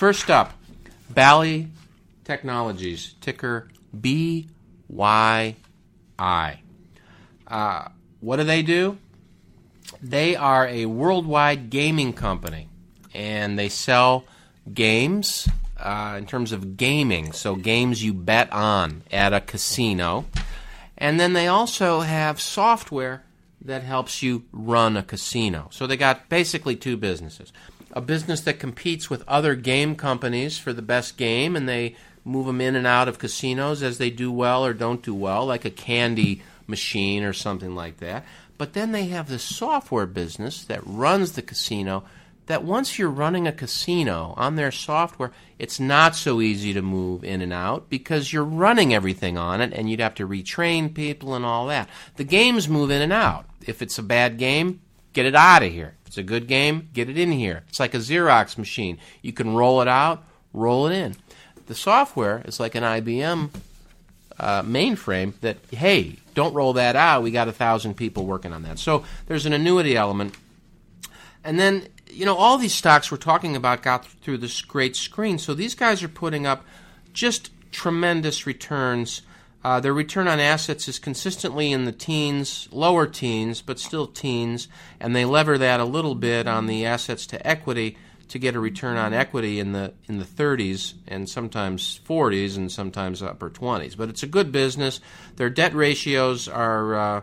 First up, Bally Technologies, ticker BYI. Uh, what do they do? They are a worldwide gaming company, and they sell games uh, in terms of gaming, so games you bet on at a casino. And then they also have software that helps you run a casino. So they got basically two businesses a business that competes with other game companies for the best game, and they move them in and out of casinos as they do well or don't do well, like a candy machine or something like that. But then they have this software business that runs the casino. That once you're running a casino on their software, it's not so easy to move in and out because you're running everything on it and you'd have to retrain people and all that. The games move in and out. If it's a bad game, get it out of here. If it's a good game, get it in here. It's like a Xerox machine. You can roll it out, roll it in. The software is like an IBM uh, mainframe that, hey, don't roll that out. We got a thousand people working on that. So there's an annuity element. And then, you know, all these stocks we're talking about got through this great screen. So these guys are putting up just tremendous returns. Uh, their return on assets is consistently in the teens, lower teens, but still teens, and they lever that a little bit on the assets to equity to get a return on equity in the in the 30s and sometimes 40s and sometimes upper 20s. But it's a good business. Their debt ratios are uh,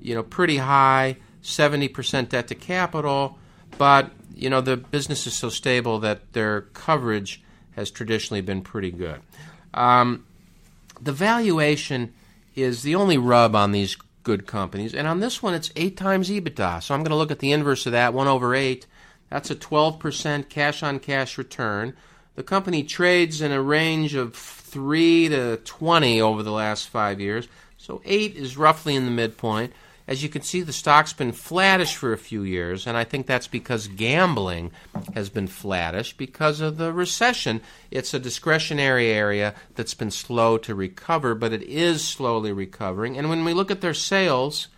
you know pretty high, 70% debt to capital, but you know the business is so stable that their coverage has traditionally been pretty good. Um, the valuation is the only rub on these good companies, and on this one it's eight times EBITDA. So I'm going to look at the inverse of that, one over eight that's a 12% cash on cash return. The company trades in a range of 3 to 20 over the last five years, so 8 is roughly in the midpoint. As you can see, the stock's been flattish for a few years, and I think that's because gambling has been flattish because of the recession. It's a discretionary area that's been slow to recover, but it is slowly recovering. And when we look at their sales,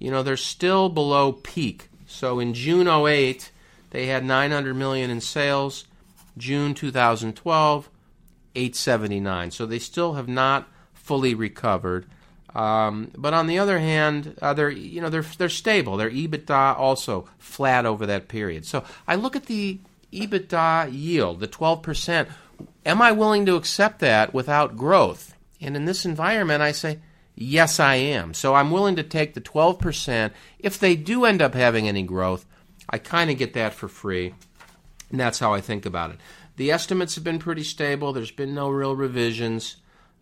you know, they're still below peak. So in June 08, they had 900 million in sales. June 2012, 879. So they still have not fully recovered. Um, but on the other hand, uh, they're you know they're they're stable. Their EBITDA also flat over that period. So I look at the EBITDA yield, the 12 percent. Am I willing to accept that without growth? And in this environment, I say yes, I am. So I'm willing to take the 12 percent if they do end up having any growth. I kind of get that for free, and that's how I think about it. The estimates have been pretty stable. There's been no real revisions.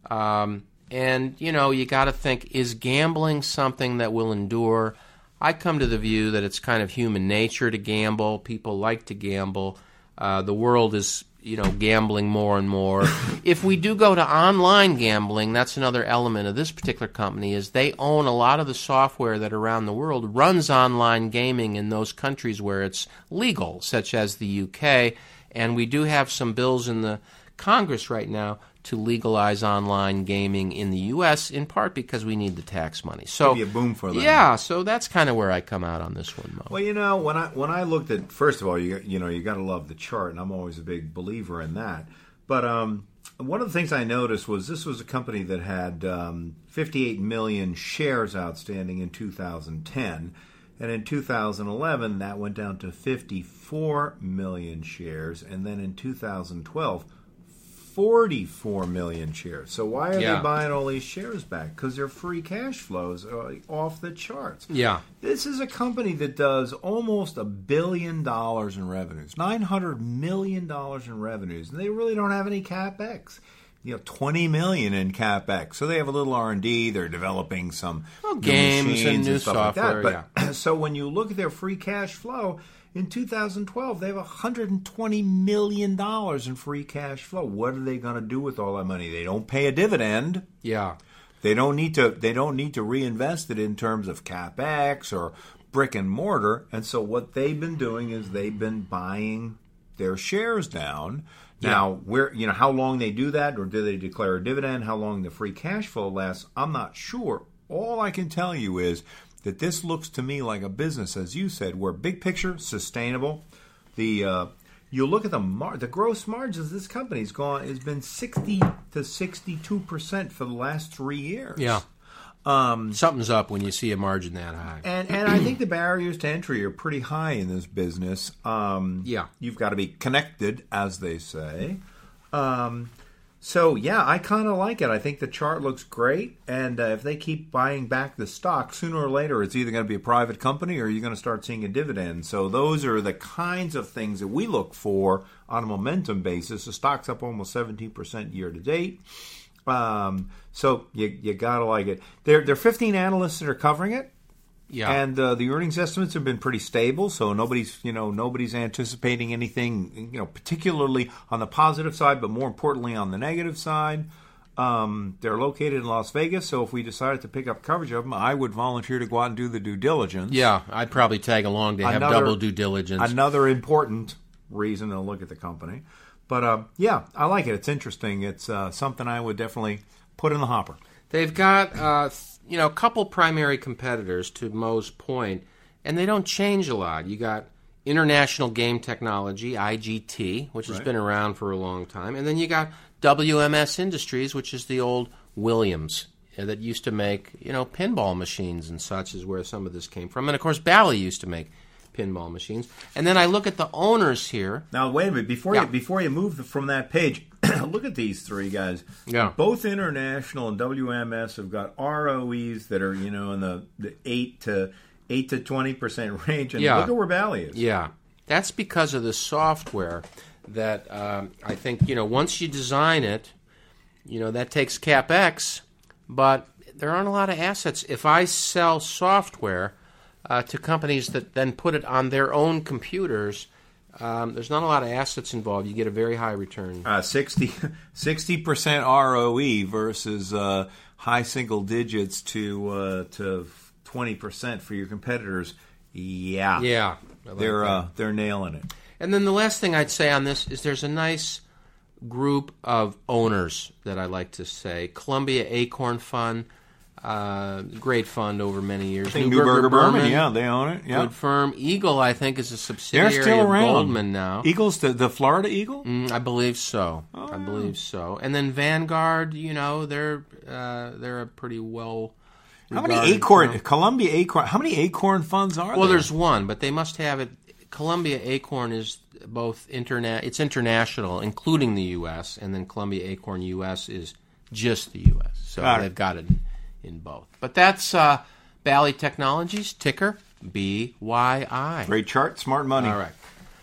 Um, and, you know, you got to think is gambling something that will endure? I come to the view that it's kind of human nature to gamble. People like to gamble. Uh, the world is you know gambling more and more. if we do go to online gambling, that's another element of this particular company is they own a lot of the software that around the world runs online gaming in those countries where it's legal, such as the UK, and we do have some bills in the Congress right now to legalize online gaming in the U.S. in part because we need the tax money. So be a boom for them. Yeah, so that's kind of where I come out on this one. Mo. Well, you know, when I when I looked at first of all, you you know, you got to love the chart, and I'm always a big believer in that. But um, one of the things I noticed was this was a company that had um, 58 million shares outstanding in 2010. And in 2011, that went down to 54 million shares. And then in 2012, 44 million shares. So why are Yeah. they buying all these shares back? Because their free cash flows are off the charts. Yeah. This is a company that does almost a billion dollars in revenues, nine hundred million dollars in revenues, and they really don't have any capex. You know, twenty million in capex. So they have a little R and D. They're developing some Well, games and new stuff like that. But so when you look at their free cash flow. In 2012, they have 120 million dollars in free cash flow. What are they going to do with all that money? They don't pay a dividend. Yeah. They don't need to. They don't need to reinvest it in terms of capex or brick and mortar. And so what they've been doing is they've been buying their shares down. Now, where you know how long they do that, or do they declare a dividend? How long the free cash flow lasts? I'm not sure. All I can tell you is that this looks to me like a business, as you said, where big picture sustainable. The uh, you look at the mar- the gross margins. This company's gone has been sixty to sixty two percent for the last three years. Yeah. Um, Something's up when you see a margin that high. And and I think the barriers to entry are pretty high in this business. Um, yeah. You've got to be connected, as they say. Um, so yeah, I kind of like it. I think the chart looks great, and uh, if they keep buying back the stock, sooner or later, it's either going to be a private company or you're going to start seeing a dividend. So those are the kinds of things that we look for on a momentum basis. The stock's up almost 17 percent year to date. Um, so you you gotta like it. There there are 15 analysts that are covering it. Yeah. And uh, the earnings estimates have been pretty stable, so nobody's you know nobody's anticipating anything you know particularly on the positive side, but more importantly on the negative side. Um, they're located in Las Vegas, so if we decided to pick up coverage of them, I would volunteer to go out and do the due diligence. Yeah, I'd probably tag along to have Another- double due diligence. Another important reason to look at the company. But uh, yeah, I like it. It's interesting. It's uh, something I would definitely put in the hopper. They've got uh, you know a couple primary competitors to Mo's point, and they don't change a lot. You got International Game Technology (IGT), which has Right. been around for a long time, and then you got WMS Industries, which is the old Williams uh, that used to make you know pinball machines and such, is where some of this came from, and of course Bally used to make pinball machines. And then I look at the owners here. Now wait a minute before Yeah. you before you move from that page. look at these three guys. Yeah. Both International and WMS have got ROEs that are you know in the, the eight to eight to twenty percent range, and Yeah. look at where Bally is. Yeah, that's because of the software that um, I think you know. Once you design it, you know that takes capex, but there aren't a lot of assets. If I sell software uh, to companies that then put it on their own computers, um, there's not a lot of assets involved. You get a very high return. Uh, 60 percent ROE versus uh, high single digits to uh, to twenty percent for your competitors. Yeah, Yeah, like they're uh, they're nailing it. And then the last thing I'd say on this is there's a nice group of owners that I like to say. Columbia Acorn Fund, uh, great fund over many years. I think Neuberger Berman, yeah, they own it. Yeah, Good firm. Eagle, I think, is a subsidiary they're still of around. Goldman now. Eagles, the, the Florida Eagle. Mm, I believe so. Oh, I believe so. And then Vanguard, you know, they're uh, they're a pretty well. How many acorn? firm. Columbia Acorn. How many acorn funds are Well, there? Well, there's one, but they must have it. Columbia Acorn is both internet. It's international, including the U.S., and then Columbia Acorn U.S. is just the U.S. So Got they've got it in both. But that's uh, Bally Technologies ticker BYI. great chart, smart money. All right.